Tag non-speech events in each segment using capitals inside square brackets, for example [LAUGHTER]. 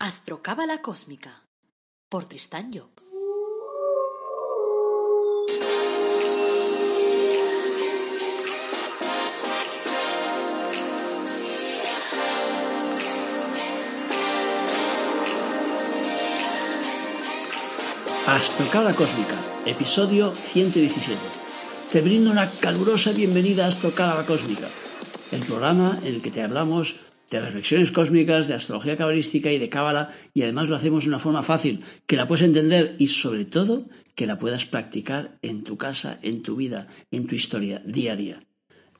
Astrocábala Cósmica por Tristán Job. Astrocábala Cósmica, episodio 117. Te brindo una calurosa bienvenida a Astrocábala Cósmica, el programa en el que te hablamos de reflexiones cósmicas, de astrología cabalística y de cábala, y además lo hacemos de una forma fácil, que la puedes entender y sobre todo que la puedas practicar en tu casa, en tu vida, en tu historia, día a día.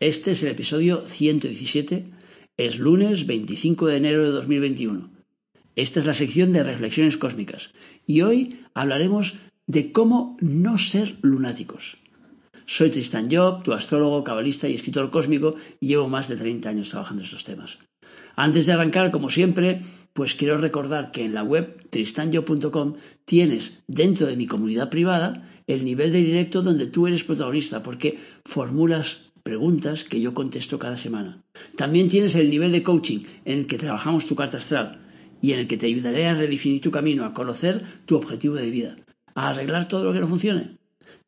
Este es el episodio 117, es lunes 25 de enero de 2021. Esta es la sección de reflexiones cósmicas y hoy hablaremos de cómo no ser lunáticos. Soy Tristan Job, tu astrólogo, cabalista y escritor cósmico, y llevo más de 30 años trabajando estos temas. Antes de arrancar, como siempre, pues quiero recordar que en la web tristanyo.com tienes dentro de mi comunidad privada el nivel de directo donde tú eres protagonista, porque formulas preguntas que yo contesto cada semana. También tienes el nivel de coaching en el que trabajamos tu carta astral y en el que te ayudaré a redefinir tu camino, a conocer tu objetivo de vida, a arreglar todo lo que no funcione.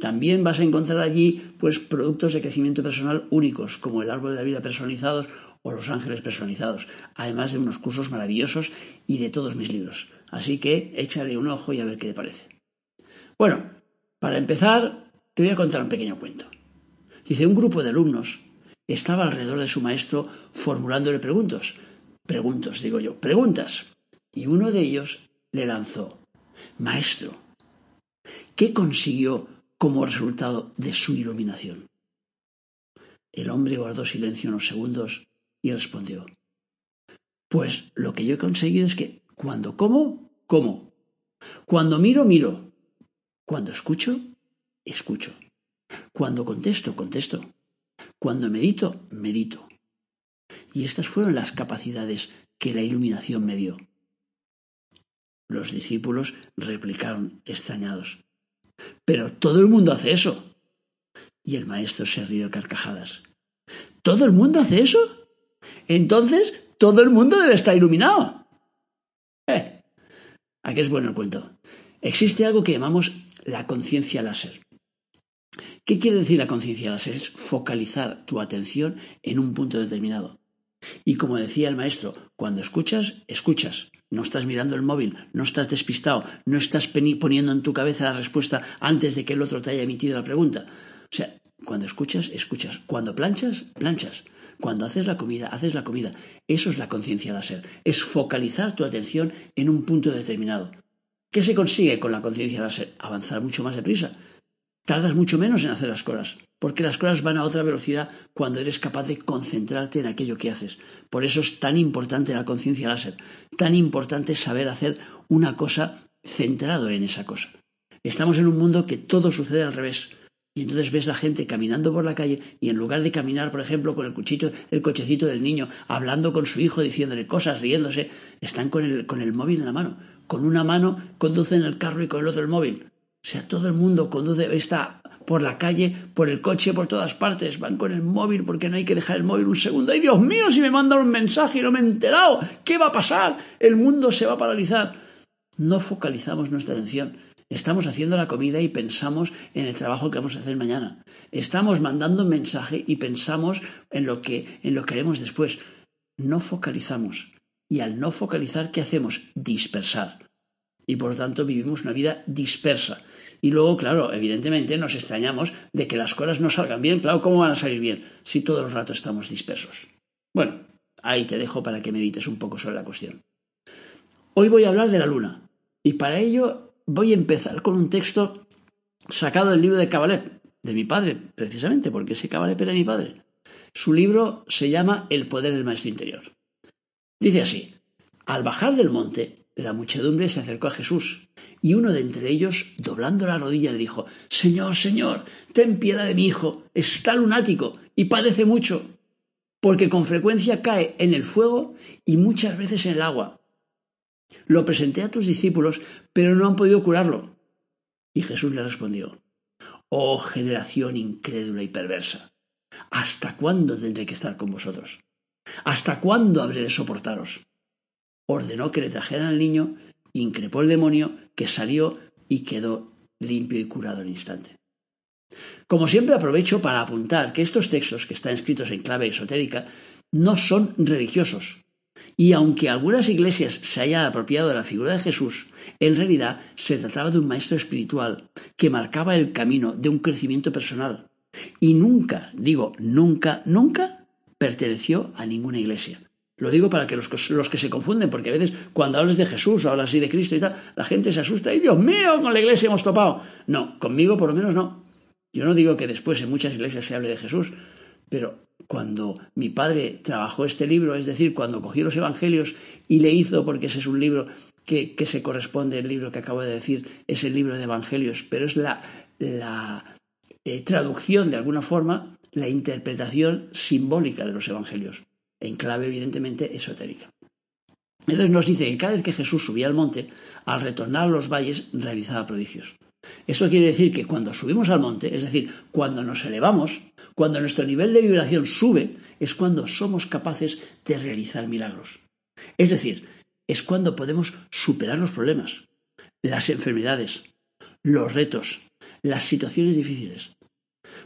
También vas a encontrar allí pues productos de crecimiento personal únicos, como el árbol de la vida personalizados o Los Ángeles Personalizados, además de unos cursos maravillosos y de todos mis libros. Así que échale un ojo y a ver qué te parece. Bueno, para empezar, te voy a contar un pequeño cuento. Dice, un grupo de alumnos estaba alrededor de su maestro formulándole preguntas. Preguntas, digo yo, preguntas. Y uno de ellos le lanzó, Maestro, ¿qué consiguió como resultado de su iluminación? El hombre guardó silencio unos segundos y respondió, Pues lo que yo he conseguido es que cuando como, como. Cuando miro, miro. Cuando escucho, escucho. Cuando contesto, contesto. Cuando medito, medito. Y estas fueron las capacidades que la iluminación me dio. Los discípulos replicaron extrañados. Pero todo el mundo hace eso. Y el maestro se rió carcajadas. ¿Todo el mundo hace eso? entonces todo el mundo debe estar iluminado. Eh, aquí es bueno el cuento. Existe algo que llamamos la conciencia láser. ¿Qué quiere decir la conciencia láser? Es focalizar tu atención en un punto determinado. Y como decía el maestro, cuando escuchas, escuchas. No estás mirando el móvil, no estás despistado, no estás poniendo en tu cabeza la respuesta antes de que el otro te haya emitido la pregunta. O sea, cuando escuchas, escuchas. Cuando planchas, planchas. Cuando haces la comida, haces la comida. Eso es la conciencia láser. Es focalizar tu atención en un punto determinado. ¿Qué se consigue con la conciencia láser? Avanzar mucho más deprisa. Tardas mucho menos en hacer las cosas, porque las cosas van a otra velocidad cuando eres capaz de concentrarte en aquello que haces. Por eso es tan importante la conciencia láser, tan importante saber hacer una cosa centrado en esa cosa. Estamos en un mundo que todo sucede al revés. Y entonces ves la gente caminando por la calle y en lugar de caminar, por ejemplo, con el cuchito, el cochecito del niño, hablando con su hijo, diciéndole cosas, riéndose, están con el, con el móvil en la mano. Con una mano conducen el carro y con el otro el móvil. O sea, todo el mundo conduce, está por la calle, por el coche, por todas partes. Van con el móvil porque no hay que dejar el móvil un segundo. ¡Ay, Dios mío! Si me mandan un mensaje y no me he enterado, ¿qué va a pasar? El mundo se va a paralizar. No focalizamos nuestra atención Estamos haciendo la comida y pensamos en el trabajo que vamos a hacer mañana. Estamos mandando un mensaje y pensamos en lo que, en lo que haremos después. No focalizamos. Y al no focalizar, ¿qué hacemos? Dispersar. Y por lo tanto vivimos una vida dispersa. Y luego, claro, evidentemente nos extrañamos de que las cosas no salgan bien. Claro, ¿cómo van a salir bien si todo el rato estamos dispersos? Bueno, ahí te dejo para que medites un poco sobre la cuestión. Hoy voy a hablar de la luna. Y para ello voy a empezar con un texto sacado del libro de Cabalet, de mi padre, precisamente, porque ese Cabalet era mi padre. Su libro se llama El poder del maestro interior. Dice así, al bajar del monte, la muchedumbre se acercó a Jesús, y uno de entre ellos, doblando la rodilla, le dijo, Señor, Señor, ten piedad de mi hijo, está lunático y padece mucho, porque con frecuencia cae en el fuego y muchas veces en el agua. Lo presenté a tus discípulos, pero no han podido curarlo. Y Jesús le respondió, Oh generación incrédula y perversa, ¿hasta cuándo tendré que estar con vosotros? ¿Hasta cuándo habré de soportaros? Ordenó que le trajeran al niño, increpó el demonio, que salió y quedó limpio y curado al instante. Como siempre aprovecho para apuntar que estos textos que están escritos en clave esotérica no son religiosos, y aunque algunas iglesias se hayan apropiado de la figura de Jesús, en realidad se trataba de un maestro espiritual que marcaba el camino de un crecimiento personal, y nunca, digo nunca, nunca perteneció a ninguna iglesia. Lo digo para que los, que se confunden, porque a veces cuando hablas de Jesús o hablas así de Cristo y tal, la gente se asusta y Dios mío, con la iglesia hemos topado. No, conmigo por lo menos no. Yo no digo que después en muchas iglesias se hable de Jesús, pero cuando mi padre trabajó este libro, es decir, cuando cogió los evangelios y le hizo, porque ese es un libro que, se corresponde, el libro que acabo de decir, es el libro de evangelios, pero es la, eh, traducción de alguna forma, la interpretación simbólica de los evangelios en clave evidentemente esotérica. Entonces nos dice que cada vez que Jesús subía al monte, al retornar a los valles realizaba prodigios. Esto quiere decir que cuando subimos al monte, es decir, cuando nos elevamos, cuando nuestro nivel de vibración sube, es cuando somos capaces de realizar milagros. Es decir, es cuando podemos superar los problemas, las enfermedades, los retos, las situaciones difíciles.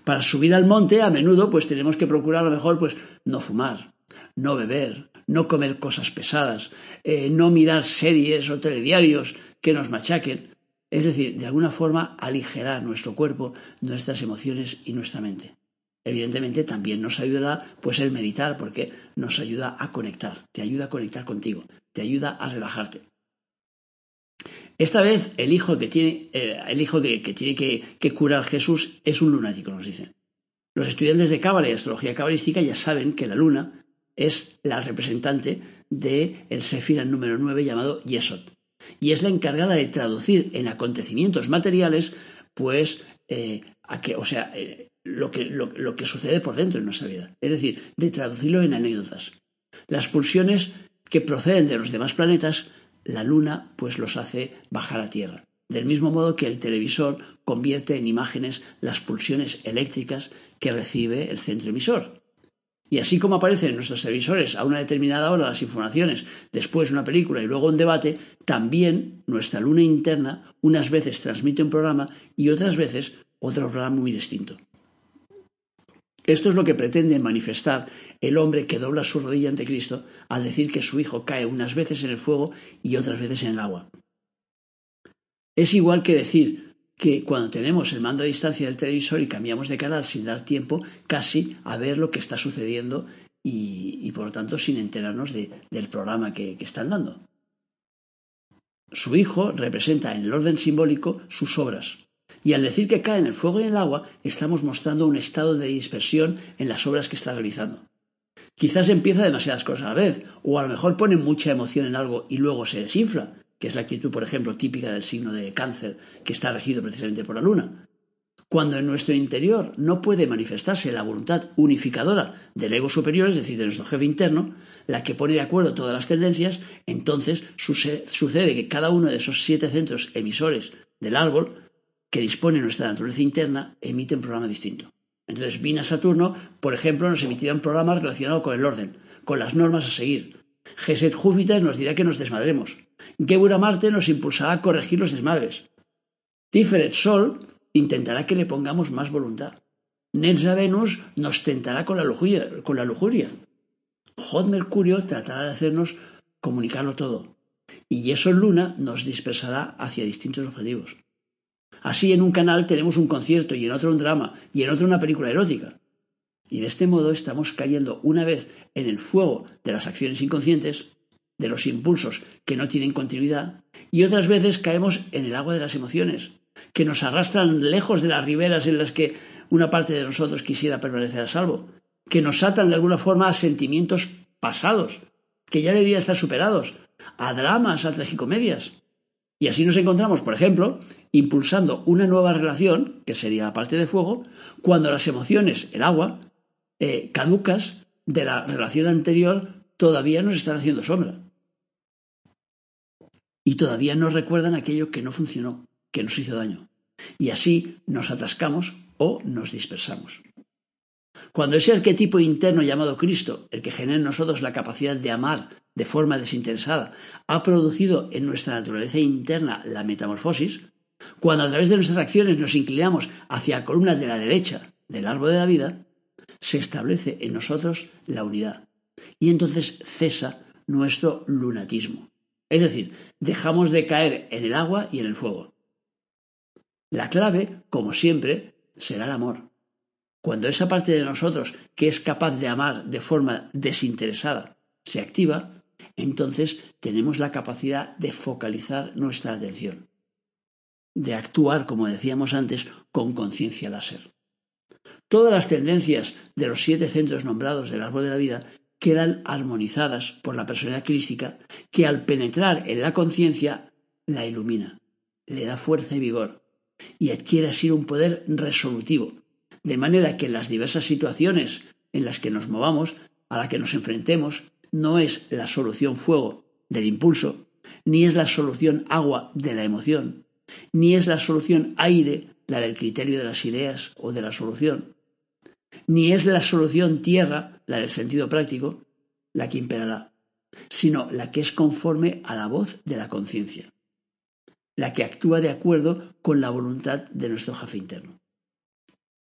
Para subir al monte, a menudo, pues tenemos que procurar a lo mejor, pues, no fumar, no beber, no comer cosas pesadas, eh, no mirar series o telediarios que nos machaquen. Es decir, de alguna forma aligerar nuestro cuerpo, nuestras emociones y nuestra mente. Evidentemente también nos ayudará pues el meditar porque nos ayuda a conectar, te ayuda a conectar contigo, te ayuda a relajarte. Esta vez el hijo que tiene, eh, el hijo que, tiene que, que, curar Jesús es un lunático, nos dicen. Los estudiantes de Cábala y astrología cabalística ya saben que la luna es la representante del el número 9 llamado Yesod. Y es la encargada de traducir en acontecimientos materiales, pues, eh, a que, o sea, eh, lo, que, lo, que sucede por dentro en nuestra vida. Es decir, de traducirlo en anécdotas. Las pulsiones que proceden de los demás planetas, la Luna, pues los hace bajar a Tierra. Del mismo modo que el televisor convierte en imágenes las pulsiones eléctricas que recibe el centro emisor. Y así como aparecen en nuestros televisores a una determinada hora las informaciones, después una película y luego un debate, también nuestra luna interna unas veces transmite un programa y otras veces otro programa muy distinto. Esto es lo que pretende manifestar el hombre que dobla su rodilla ante Cristo al decir que su hijo cae unas veces en el fuego y otras veces en el agua. Es igual que decir que cuando tenemos el mando a distancia del televisor y cambiamos de canal sin dar tiempo casi a ver lo que está sucediendo y, por lo tanto sin enterarnos del programa que, que están dando. Su hijo representa en el orden simbólico sus obras, y al decir que cae en el fuego y en el agua, estamos mostrando un estado de dispersión en las obras que está realizando. Quizás empieza demasiadas cosas a la vez, o a lo mejor pone mucha emoción en algo y luego se desinfla, que es la actitud, por ejemplo, típica del signo de cáncer, que está regido precisamente por la luna. Cuando en nuestro interior no puede manifestarse la voluntad unificadora del ego superior, es decir, de nuestro jefe interno, la que pone de acuerdo todas las tendencias, entonces sucede que cada uno de esos siete centros emisores del árbol que dispone nuestra naturaleza interna emite un programa distinto. Entonces, Vina Saturno, por ejemplo, nos emitirá un programa relacionado con el orden, con las normas a seguir. Geset Júpiter nos dirá que nos desmadremos. Gebura Marte nos impulsará a corregir los desmadres. Tiferet Sol intentará que le pongamos más voluntad. Netza Venus nos tentará con la lujuria. Con Mercurio tratará de hacernos comunicarlo todo. Y Yesod Luna nos dispersará hacia distintos objetivos. Así en un canal tenemos un concierto y en otro un drama y en otro una película erótica. Y de este modo estamos cayendo una vez en el fuego de las acciones inconscientes de los impulsos que no tienen continuidad y otras veces caemos en el agua de las emociones, que nos arrastran lejos de las riberas en las que una parte de nosotros quisiera permanecer a salvo, que nos atan de alguna forma a sentimientos pasados, que ya deberían estar superados, a dramas, a tragicomedias. Y así nos encontramos, por ejemplo, impulsando una nueva relación, que sería la parte de fuego, cuando las emociones, el agua, eh, caducas de la relación anterior todavía nos están haciendo sombra y todavía no recuerdan aquello que no funcionó, que nos hizo daño. Y así nos atascamos o nos dispersamos. Cuando ese arquetipo interno llamado Cristo, el que genera en nosotros la capacidad de amar de forma desinteresada ha producido en nuestra naturaleza interna la metamorfosis, cuando a través de nuestras acciones nos inclinamos hacia la columna de la derecha del árbol de la vida, se establece en nosotros la unidad. Y entonces cesa nuestro lunatismo. Es decir, dejamos de caer en el agua y en el fuego. La clave, como siempre, será el amor. Cuando esa parte de nosotros que es capaz de amar de forma desinteresada se activa, entonces tenemos la capacidad de focalizar nuestra atención, de actuar, como decíamos antes, con conciencia láser. Todas las tendencias de los siete centros nombrados del árbol de la vida quedan armonizadas por la personalidad crística que al penetrar en la conciencia la ilumina, le da fuerza y vigor y adquiere así un poder resolutivo, de manera que las diversas situaciones en las que nos movamos, a las que nos enfrentemos, no es la solución fuego del impulso, ni es la solución agua de la emoción, ni es la solución aire la del criterio de las ideas o de la solución, ni es la solución tierra la del sentido práctico la que imperará, sino la que es conforme a la voz de la conciencia, la que actúa de acuerdo con la voluntad de nuestro jefe interno.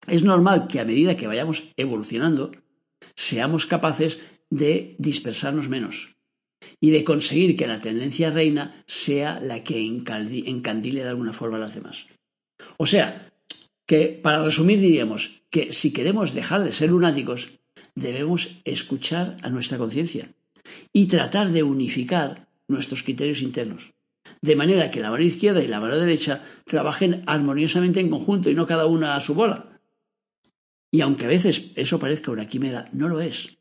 Es normal que a medida que vayamos evolucionando, seamos capaces de dispersarnos menos y de conseguir que la tendencia reina sea la que encandile de alguna forma a las demás. O sea, que para resumir diríamos que si queremos dejar de ser lunáticos, debemos escuchar a nuestra conciencia y tratar de unificar nuestros criterios internos, de manera que la mano izquierda y la mano derecha trabajen armoniosamente en conjunto y no cada una a su bola. Y aunque a veces eso parezca una quimera, no lo es.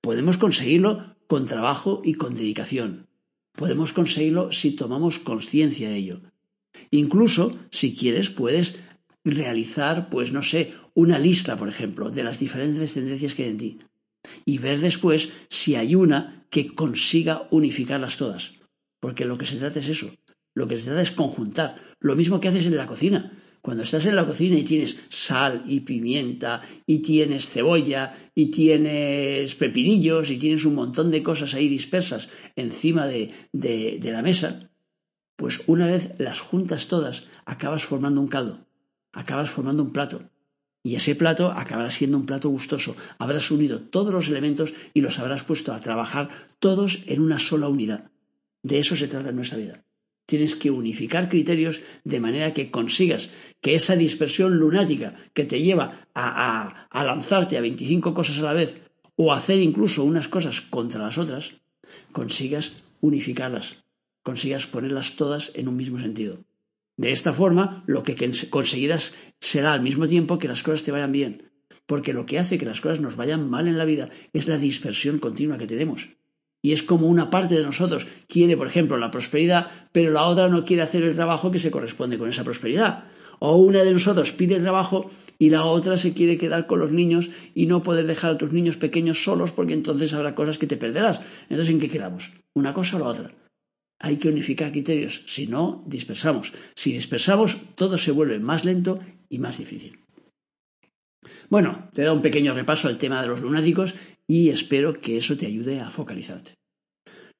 Podemos conseguirlo con trabajo y con dedicación. Podemos conseguirlo si tomamos conciencia de ello. Incluso, si quieres, puedes realizar, pues no sé, una lista, por ejemplo, de las diferentes tendencias que hay en ti. Y ver después si hay una que consiga unificarlas todas. Porque lo que se trata es eso. Lo que se trata es conjuntar. Lo mismo que haces en la cocina. Cuando estás en la cocina y tienes sal y pimienta y tienes cebolla y tienes pepinillos y tienes un montón de cosas ahí dispersas encima de, de, la mesa, pues una vez las juntas todas acabas formando un caldo, acabas formando un plato. Y ese plato acabará siendo un plato gustoso. Habrás unido todos los elementos y los habrás puesto a trabajar todos en una sola unidad. De eso se trata en nuestra vida. Tienes que unificar criterios de manera que consigas que esa dispersión lunática que te lleva a, lanzarte a 25 cosas a la vez o hacer incluso unas cosas contra las otras, consigas unificarlas, consigas ponerlas todas en un mismo sentido. De esta forma, lo que conseguirás será al mismo tiempo que las cosas te vayan bien, porque lo que hace que las cosas nos vayan mal en la vida es la dispersión continua que tenemos y es como una parte de nosotros quiere, por ejemplo, la prosperidad, pero la otra no quiere hacer el trabajo que se corresponde con esa prosperidad. O una de nosotros pide trabajo y la otra se quiere quedar con los niños y no poder dejar a tus niños pequeños solos porque entonces habrá cosas que te perderás. Entonces, ¿en qué quedamos? ¿Una cosa o la otra? Hay que unificar criterios, si no, dispersamos. Si dispersamos, todo se vuelve más lento y más difícil. Bueno, te da un pequeño repaso al tema de los lunáticos y espero que eso te ayude a focalizarte.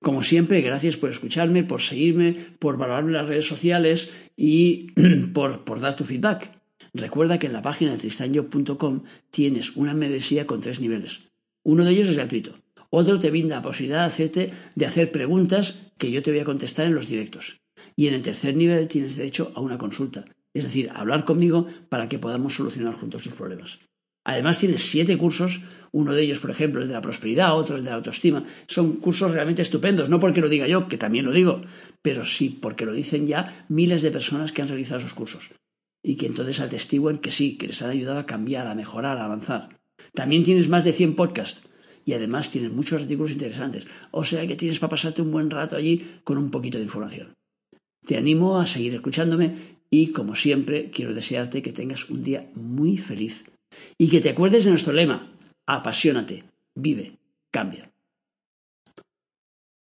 Como siempre, gracias por escucharme, por seguirme, por valorarme en las redes sociales y [CLEARS THROAT] por, por dar tu feedback. Recuerda que en la página de tristanyo.com tienes una membresía con tres niveles. Uno de ellos es gratuito. Otro te brinda la posibilidad de, hacerte, de hacer preguntas que yo te voy a contestar en los directos. Y en el tercer nivel tienes derecho a una consulta, es decir, a hablar conmigo para que podamos solucionar juntos tus problemas. Además tienes siete cursos, uno de ellos, por ejemplo, el de la prosperidad, otro el de la autoestima. Son cursos realmente estupendos, no porque lo diga yo, que también lo digo, pero sí porque lo dicen ya miles de personas que han realizado esos cursos y que entonces atestiguan que sí, que les han ayudado a cambiar, a mejorar, a avanzar. También tienes más de 100 podcasts y además tienes muchos artículos interesantes. O sea que tienes para pasarte un buen rato allí con un poquito de información. Te animo a seguir escuchándome y, como siempre, quiero desearte que tengas un día muy feliz y que te acuerdes de nuestro lema, apasionate, vive, cambia.